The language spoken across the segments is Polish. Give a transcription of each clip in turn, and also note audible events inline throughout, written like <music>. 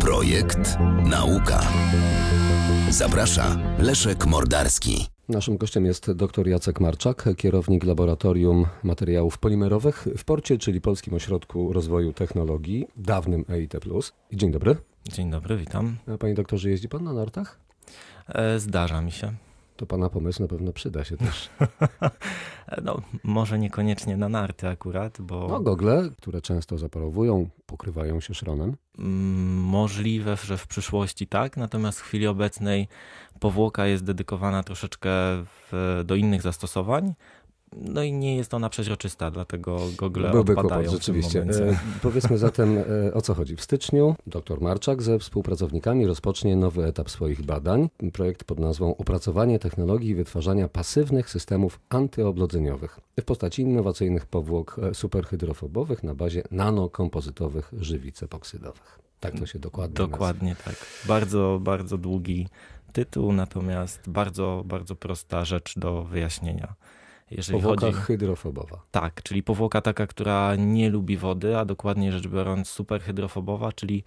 Projekt Nauka. Zaprasza Leszek Mordarski. Naszym gościem jest dr Jacek Marczak, kierownik Laboratorium Materiałów Polimerowych w Porcie, czyli Polskim Ośrodku Rozwoju Technologii, dawnym EIT+. Dzień dobry. Dzień dobry, witam. Panie doktorze, jeździ pan na nartach? E, zdarza mi się. To pana pomysł na pewno przyda się też. <laughs> no, może niekoniecznie na narty akurat, bo... No, gogle, które często zaparowują, pokrywają się szronem. Mm, możliwe, że w przyszłości tak, natomiast w chwili obecnej powłoka jest dedykowana troszeczkę w, do innych zastosowań. No i nie jest ona przeźroczysta, dlatego gogle Byłby odpadają kłopot, rzeczywiście. E, powiedzmy zatem, e, o co chodzi. W styczniu dr Marczak ze współpracownikami rozpocznie nowy etap swoich badań. Projekt pod nazwą Opracowanie technologii wytwarzania pasywnych systemów antyoblodzeniowych w postaci innowacyjnych powłok e, superhydrofobowych na bazie nanokompozytowych żywic epoksydowych. Tak to się dokładnie Dokładnie nazywa. tak. Bardzo, bardzo długi tytuł, natomiast bardzo, bardzo prosta rzecz do wyjaśnienia. Jeżeli powłoka chodzi... hydrofobowa. Tak, czyli powłoka taka, która nie lubi wody, a dokładnie rzecz biorąc super hydrofobowa, czyli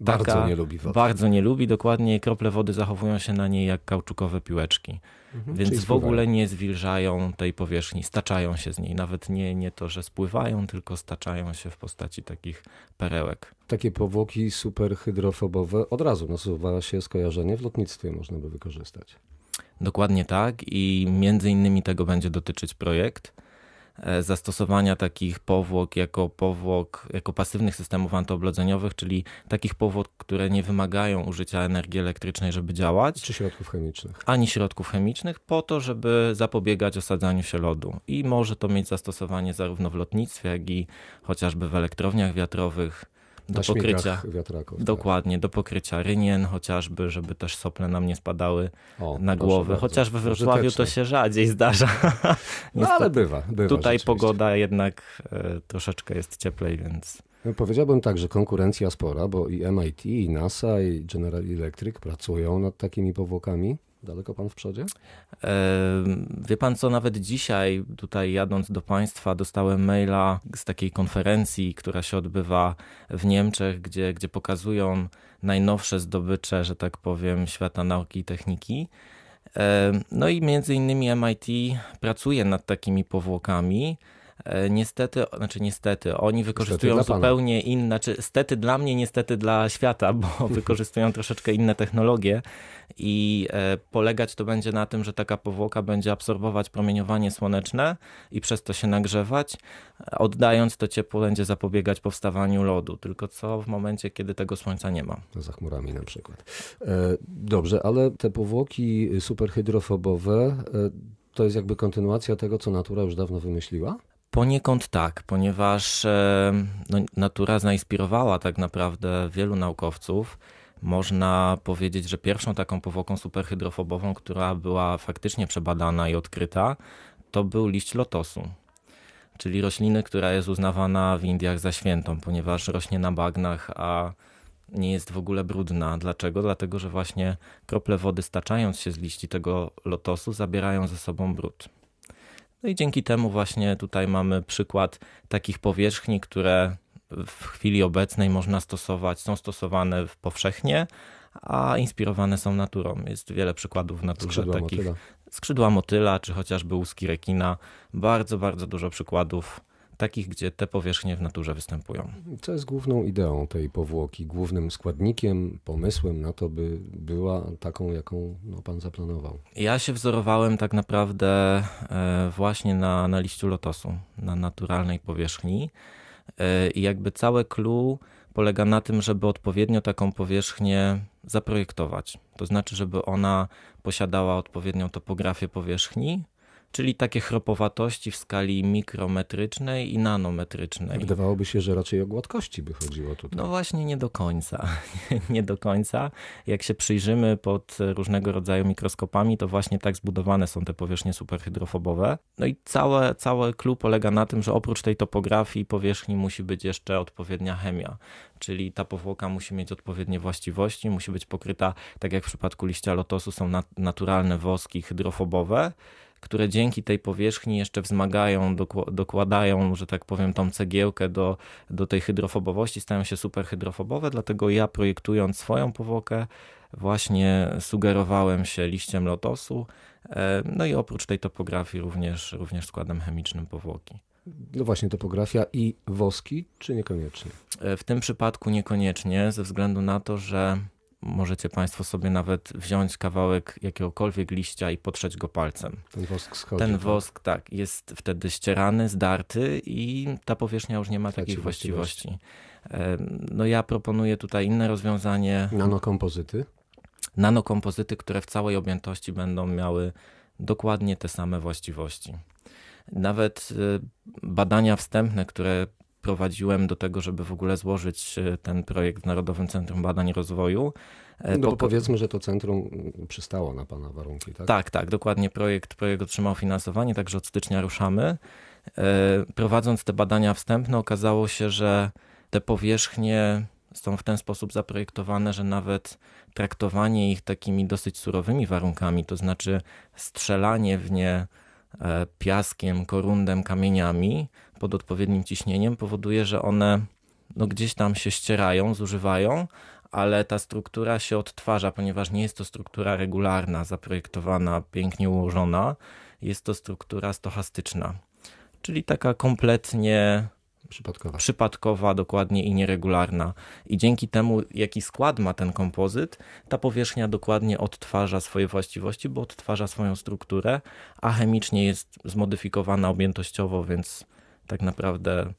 bardzo taka, nie lubi wody. Bardzo nie lubi, dokładnie krople wody zachowują się na niej jak kauczukowe piłeczki. Mhm, Więc w ogóle nie zwilżają tej powierzchni, staczają się z niej. Nawet nie, nie to, że spływają, tylko staczają się w postaci takich perełek. Takie powłoki superhydrofobowe od razu nasuwa się skojarzenie w lotnictwie można by wykorzystać. Dokładnie tak i między innymi tego będzie dotyczyć projekt e, zastosowania takich powłok jako powłok, jako pasywnych systemów antyoblodzeniowych, czyli takich powłok, które nie wymagają użycia energii elektrycznej, żeby działać. Czy środków chemicznych. Ani środków chemicznych, po to, żeby zapobiegać osadzaniu się lodu. I może to mieć zastosowanie zarówno w lotnictwie, jak i chociażby w elektrowniach wiatrowych do pokrycia wiatraków. Tak. Dokładnie, tak. do pokrycia rynien chociażby, żeby też sople nam nie spadały o, na głowę. Chociaż we Wrocławiu to się rzadziej zdarza. <laughs> <laughs> no ale bywa. bywa Tutaj pogoda jednak e, troszeczkę jest cieplej, więc... No, powiedziałbym tak, że konkurencja spora, bo i MIT, i NASA, i General Electric pracują nad takimi powłokami. Daleko pan w przodzie? wie pan co, nawet dzisiaj tutaj jadąc do państwa dostałem maila z takiej konferencji, która się odbywa w Niemczech, gdzie, gdzie pokazują najnowsze zdobycze, że tak powiem, świata nauki i techniki. no i między innymi MIT pracuje nad takimi powłokami. E, niestety, znaczy niestety, oni wykorzystują zupełnie inne, znaczy stety dla mnie, niestety dla świata, bo <laughs> wykorzystują troszeczkę inne technologie i e, polegać to będzie na tym, że taka powłoka będzie absorbować promieniowanie słoneczne i przez to się nagrzewać, oddając to ciepło będzie zapobiegać powstawaniu lodu, tylko co w momencie, kiedy tego słońca nie ma. Za chmurami na przykład. E, dobrze, ale te powłoki superhydrofobowe to jest jakby kontynuacja tego, co natura już dawno wymyśliła? Poniekąd tak, ponieważ e, no, natura zainspirowała tak naprawdę wielu naukowców. Można powiedzieć, że pierwszą taką powłoką superhydrofobową, która była faktycznie przebadana i odkryta, to był liść lotosu, czyli rośliny, która jest uznawana w Indiach za świętą, ponieważ rośnie na bagnach, a nie jest w ogóle brudna. Dlaczego? Dlatego, że właśnie krople wody staczając się z liści tego lotosu zabierają ze sobą brud. No i dzięki temu właśnie tutaj mamy przykład takich powierzchni, które w chwili obecnej można stosować, są stosowane powszechnie, a inspirowane są naturą. Jest wiele przykładów w naturze skrzydła takich. Motyla. Skrzydła motyla, czy chociażby łuski rekina. Bardzo, bardzo dużo przykładów takich, gdzie te powierzchnie w naturze występują. Co jest główną ideą tej powłoki, głównym składnikiem, pomysłem na to, by była taką, jaką no, pan zaplanował? Ja się wzorowałem tak naprawdę e, właśnie na, na liściu lotosu, na naturalnej powierzchni. E, I jakby całe clue polega na tym, żeby odpowiednio taką powierzchnię zaprojektować. To znaczy, żeby ona posiadała odpowiednią topografię powierzchni, czyli takie chropowatości w skali mikrometrycznej i nanometrycznej. Wydawałoby się, że raczej o gładkości by chodziło tutaj. No właśnie nie do końca. <laughs> nie do końca. Jak się przyjrzymy pod różnego rodzaju mikroskopami, to właśnie tak zbudowane są te powierzchnie superhydrofobowe. No i całe, całe clue polega na tym, że oprócz tej topografii powierzchni musi być jeszcze odpowiednia chemia. Czyli ta powłoka musi mieć odpowiednie właściwości, musi być pokryta, tak jak w przypadku liścia lotosu są naturalne woski hydrofobowe, które dzięki tej powierzchni jeszcze wzmagają, dokładają, że tak powiem, tą cegiełkę do, do tej hydrofobowości, stają się super hydrofobowe, dlatego ja projektując swoją powłokę właśnie sugerowałem się liściem lotosu, e, no i oprócz tej topografii również, również składem chemicznym powłoki. No właśnie, topografia i woski, czy niekoniecznie? E, w tym przypadku niekoniecznie, ze względu na to, że możecie Państwo sobie nawet wziąć kawałek jakiegokolwiek liścia i potrzeć go palcem. Ten wosk schodzi. Ten tak? wosk, tak, jest wtedy ścierany, zdarty i ta powierzchnia już nie ma takich właściwości. właściwości. No ja proponuję tutaj inne rozwiązanie. Nanokompozyty? Nanokompozyty, które w całej objętości będą miały dokładnie te same właściwości. Nawet y, badania wstępne, które prowadziłem do tego, żeby w ogóle złożyć e, ten projekt w Narodowym Centrum Badań i Rozwoju. E, no powiedzmy, że to centrum przystało na Pana warunki, tak? Tak, tak, dokładnie. Projekt, projekt otrzymał finansowanie, także od stycznia ruszamy. E, prowadząc te badania wstępne okazało się, że te powierzchnie są w ten sposób zaprojektowane, że nawet traktowanie ich takimi dosyć surowymi warunkami, to znaczy strzelanie w nie piaskiem, korundem, kamieniami, pod odpowiednim ciśnieniem powoduje, że one no, gdzieś tam się ścierają, zużywają, ale ta struktura się odtwarza, ponieważ nie jest to struktura regularna, zaprojektowana, pięknie ułożona. Jest to struktura stochastyczna, czyli taka kompletnie przypadkowa. przypadkowa, dokładnie i nieregularna. I dzięki temu, jaki skład ma ten kompozyt, ta powierzchnia dokładnie odtwarza swoje właściwości, bo odtwarza swoją strukturę, a chemicznie jest zmodyfikowana objętościowo, więc tak naprawdę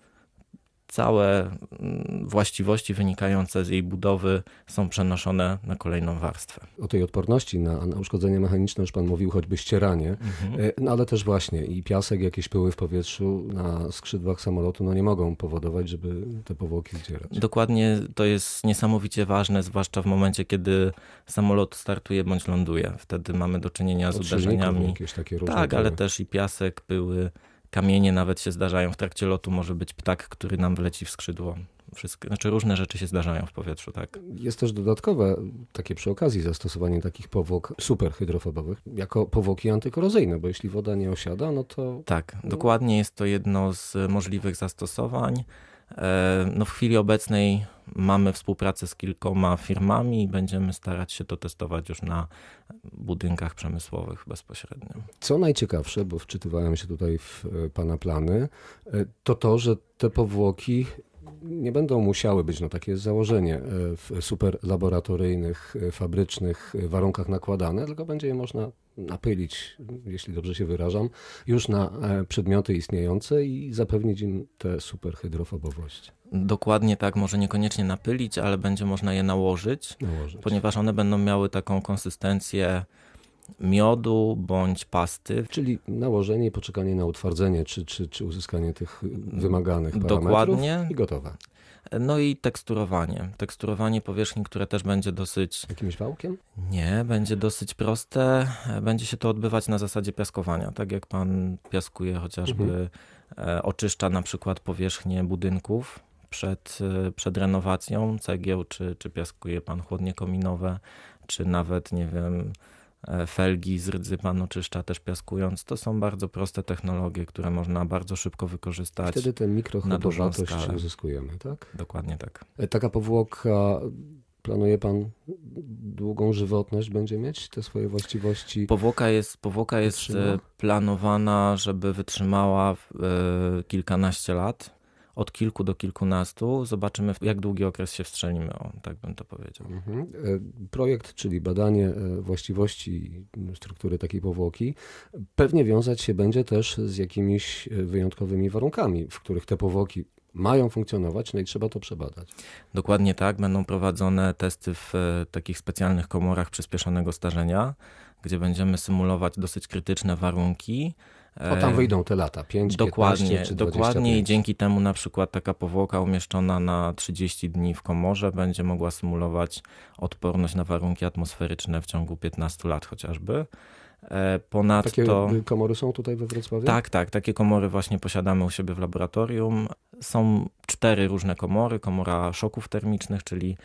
całe mm, właściwości wynikające z jej budowy są przenoszone na kolejną warstwę. O tej odporności na, na uszkodzenie mechaniczne już Pan mówił, choćby ścieranie, mhm. E, no ale też właśnie i piasek, jakieś pyły w powietrzu na skrzydłach samolotu no nie mogą powodować, żeby te powłoki zdzierać. Dokładnie, to jest niesamowicie ważne, zwłaszcza w momencie, kiedy samolot startuje bądź ląduje. Wtedy mamy do czynienia z uderzeniami. Jakieś takie różne tak, ale też i piasek, pyły, kamienie nawet się zdarzają w trakcie lotu, może być ptak, który nam wleci w skrzydło. Wszystkie, znaczy różne rzeczy się zdarzają w powietrzu, tak. Jest też dodatkowe, takie przy okazji, zastosowanie takich powłok superhydrofobowych jako powłoki antykorozyjne, bo jeśli woda nie osiada, no to... Tak, dokładnie jest to jedno z możliwych zastosowań. E, no w chwili obecnej mamy współpracę z kilkoma firmami i będziemy starać się to testować już na budynkach przemysłowych bezpośrednio. Co najciekawsze, bo wczytywałem się tutaj w e, Pana plany, e, to to, że te powłoki nie będą musiały być, no takie jest założenie, w super laboratoryjnych, e, fabrycznych warunkach nakładane, tylko będzie je można napylić, jeśli dobrze się wyrażam, już na e, przedmioty istniejące i zapewnić im tę superhydrofobowość. Dokładnie tak, może niekoniecznie napylić, ale będzie można je nałożyć, nałożyć, ponieważ one będą miały taką konsystencję miodu bądź pasty. Czyli nałożenie i poczekanie na utwardzenie, czy, czy, czy uzyskanie tych wymaganych parametrów Dokładnie. i gotowe. No i teksturowanie. Teksturowanie powierzchni, które też będzie dosyć. Jakimś wałkiem? Nie, będzie dosyć proste. Będzie się to odbywać na zasadzie piaskowania. Tak jak pan piaskuje chociażby, mhm. E, oczyszcza na przykład powierzchnię budynków przed, e, przed renowacją cegieł, czy, czy piaskuje pan chłodnie kominowe, czy nawet, nie wiem, felgi z rdzy pan oczyszcza też piaskując. To są bardzo proste technologie, które można bardzo szybko wykorzystać. Wtedy tę mikrochrobowość uzyskujemy, tak? Dokładnie tak. E, taka powłoka Planuje pan długą żywotność, będzie mieć te swoje właściwości? Powłoka jest, powłoka jest e, planowana, żeby wytrzymała kilkanaście lat od kilku do kilkunastu. Zobaczymy, jak długi okres się wstrzelimy, o, tak bym to powiedział. Mhm. E, projekt, czyli badanie e, właściwości struktury takiej powłoki, pewnie wiązać się będzie też z jakimiś e, wyjątkowymi warunkami, w których te powłoki mają funkcjonować, no i trzeba to przebadać. Dokładnie tak. Będą prowadzone testy w takich specjalnych komorach przyspieszonego starzenia, gdzie będziemy symulować dosyć krytyczne warunki o, tam wyjdą te lata, 5, dokładnie, 15 czy Dokładnie i dzięki temu na przykład taka powłoka umieszczona na 30 dni w komorze będzie mogła symulować odporność na warunki atmosferyczne w ciągu 15 lat chociażby. E, ponadto... Takie komory są tutaj we Wrocławiu? Tak, tak. Takie komory właśnie posiadamy u siebie w laboratorium. Są cztery różne komory. Komora szoków termicznych, czyli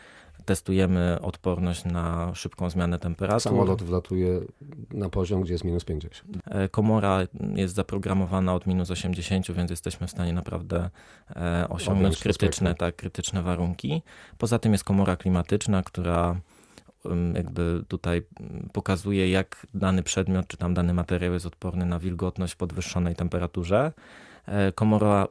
testujemy odporność na szybką zmianę temperatur. Samolot wlatuje na poziom, gdzie jest minus 50. E, komora jest zaprogramowana od minus 80, więc jesteśmy w stanie naprawdę e, osiągnąć krytyczne, tak, krytyczne warunki. Poza tym jest komora klimatyczna, która jakby tutaj pokazuje, jak dany przedmiot, czy tam dany materiał jest odporny na wilgotność w podwyższonej temperaturze. E, komora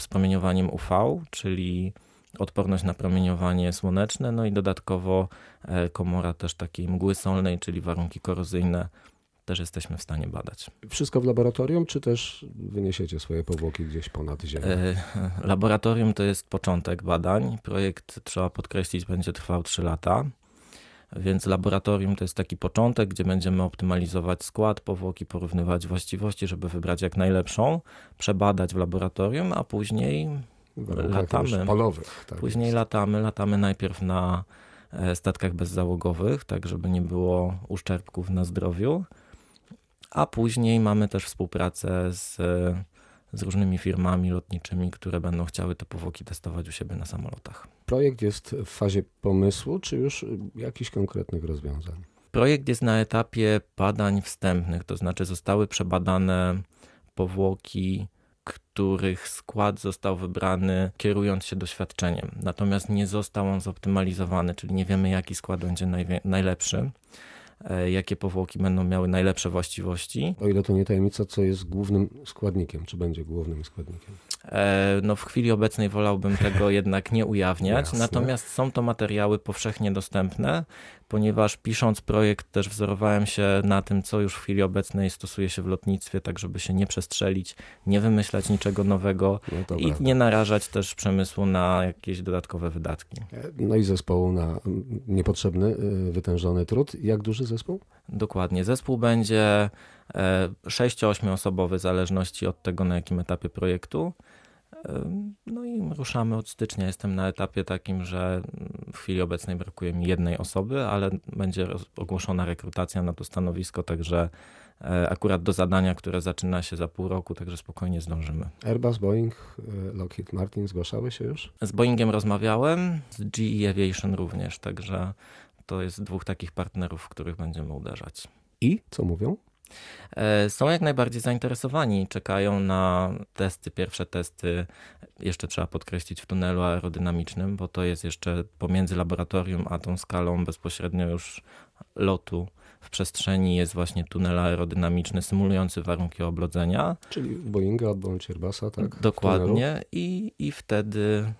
z promieniowaniem UV, czyli odporność na promieniowanie słoneczne, no i dodatkowo e, komora też takiej mgły solnej, czyli warunki korozyjne też jesteśmy w stanie badać. Wszystko w laboratorium, czy też wyniesiecie swoje powłoki gdzieś ponad ziemię? E, laboratorium to jest początek badań. Projekt, trzeba podkreślić, będzie trwał 3 lata. Więc laboratorium to jest taki początek, gdzie będziemy optymalizować skład powłoki, porównywać właściwości, żeby wybrać jak najlepszą, przebadać w laboratorium, a później latamy. Polowych, tak później jest. latamy, latamy najpierw na e, statkach bezzałogowych, tak żeby nie było uszczerbków na zdrowiu, a później mamy też współpracę z z różnymi firmami lotniczymi, które będą chciały te powłoki testować u siebie na samolotach. Projekt jest w fazie pomysłu, czy już jakichś konkretnych rozwiązań? Projekt jest na etapie badań wstępnych, to znaczy zostały przebadane powłoki, których skład został wybrany kierując się doświadczeniem. Natomiast nie został on zoptymalizowany, czyli nie wiemy, jaki skład będzie najlepszy. E, jakie powłoki będą miały najlepsze właściwości. O ile to nie tajemnica, co jest głównym składnikiem, czy będzie głównym składnikiem? E, no w chwili obecnej wolałbym tego <laughs> jednak nie ujawniać, Jasne. natomiast są to materiały powszechnie dostępne, ponieważ pisząc projekt też wzorowałem się na tym, co już w chwili obecnej stosuje się w lotnictwie, tak żeby się nie przestrzelić, nie wymyślać niczego nowego no i prawda. nie narażać też przemysłu na jakieś dodatkowe wydatki. No i zespołu na niepotrzebny, y, wytężony trud. Jak duży zespół? Dokładnie. Zespół będzie 6-8 e, osobowy w zależności od tego, na jakim etapie projektu. No i ruszamy od stycznia. Jestem na etapie takim, że w chwili obecnej brakuje mi jednej osoby, ale będzie ogłoszona rekrutacja na to stanowisko, także e, akurat do zadania, które zaczyna się za pół roku, także spokojnie zdążymy. Airbus, Boeing, e, Lockheed Martin zgłaszały się już? Z Boeingiem rozmawiałem, z GE Aviation również, także to jest dwóch takich partnerów, w których będziemy uderzać. I co mówią? E, są jak najbardziej zainteresowani, czekają na testy, pierwsze testy, jeszcze trzeba podkreślić w tunelu aerodynamicznym, bo to jest jeszcze pomiędzy laboratorium a tą skalą bezpośrednio już lotu. W przestrzeni jest właśnie tunel aerodynamiczny symulujący warunki oblodzenia. Czyli Boeinga bądź Airbusa, tak? Dokładnie. I, i wtedy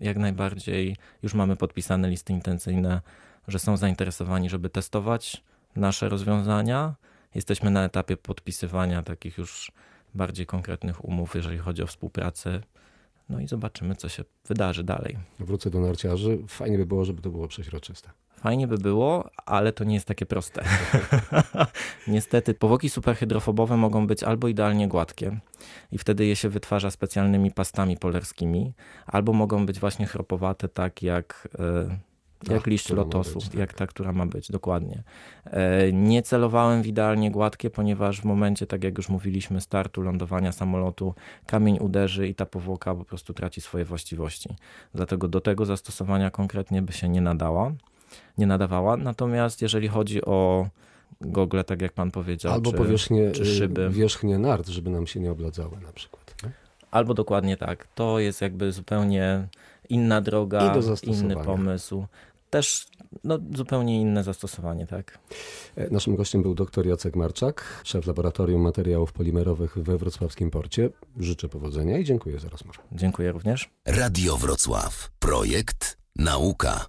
jak najbardziej już mamy podpisane listy intencyjne, że są zainteresowani, żeby testować nasze rozwiązania jesteśmy na etapie podpisywania takich już bardziej konkretnych umów, jeżeli chodzi o współpracę. No i zobaczymy, co się wydarzy dalej. Wrócę do narciarzy. Fajnie by było, żeby to było przeźroczyste. Fajnie by było, ale to nie jest takie proste. <laughs> Niestety, powłoki superhydrofobowe mogą być albo idealnie gładkie i wtedy je się wytwarza specjalnymi pastami polerskimi, albo mogą być właśnie chropowate, tak jak. Yy, jak liść lotosu, być, tak. jak ta, która ma być, dokładnie. E, nie celowałem w idealnie gładkie, ponieważ w momencie, tak jak już mówiliśmy, startu, lądowania samolotu, kamień uderzy i ta powłoka po prostu traci swoje właściwości. Dlatego do tego zastosowania konkretnie by się nie nadała, nie nadawała. Natomiast jeżeli chodzi o gogle, tak jak pan powiedział, Albo czy, powierzchnię, czy szyby. wierzchnie nart, żeby nam się nie obladzały na przykład. Nie? Albo dokładnie tak. To jest jakby zupełnie inna droga, inny pomysł też no, zupełnie inne zastosowanie, tak. E, naszym gościem był dr Jacek Marczak, szef Laboratorium Materiałów Polimerowych we Wrocławskim Porcie. Życzę powodzenia i dziękuję za rozmowę. Dziękuję również. Radio Wrocław. Projekt Nauka.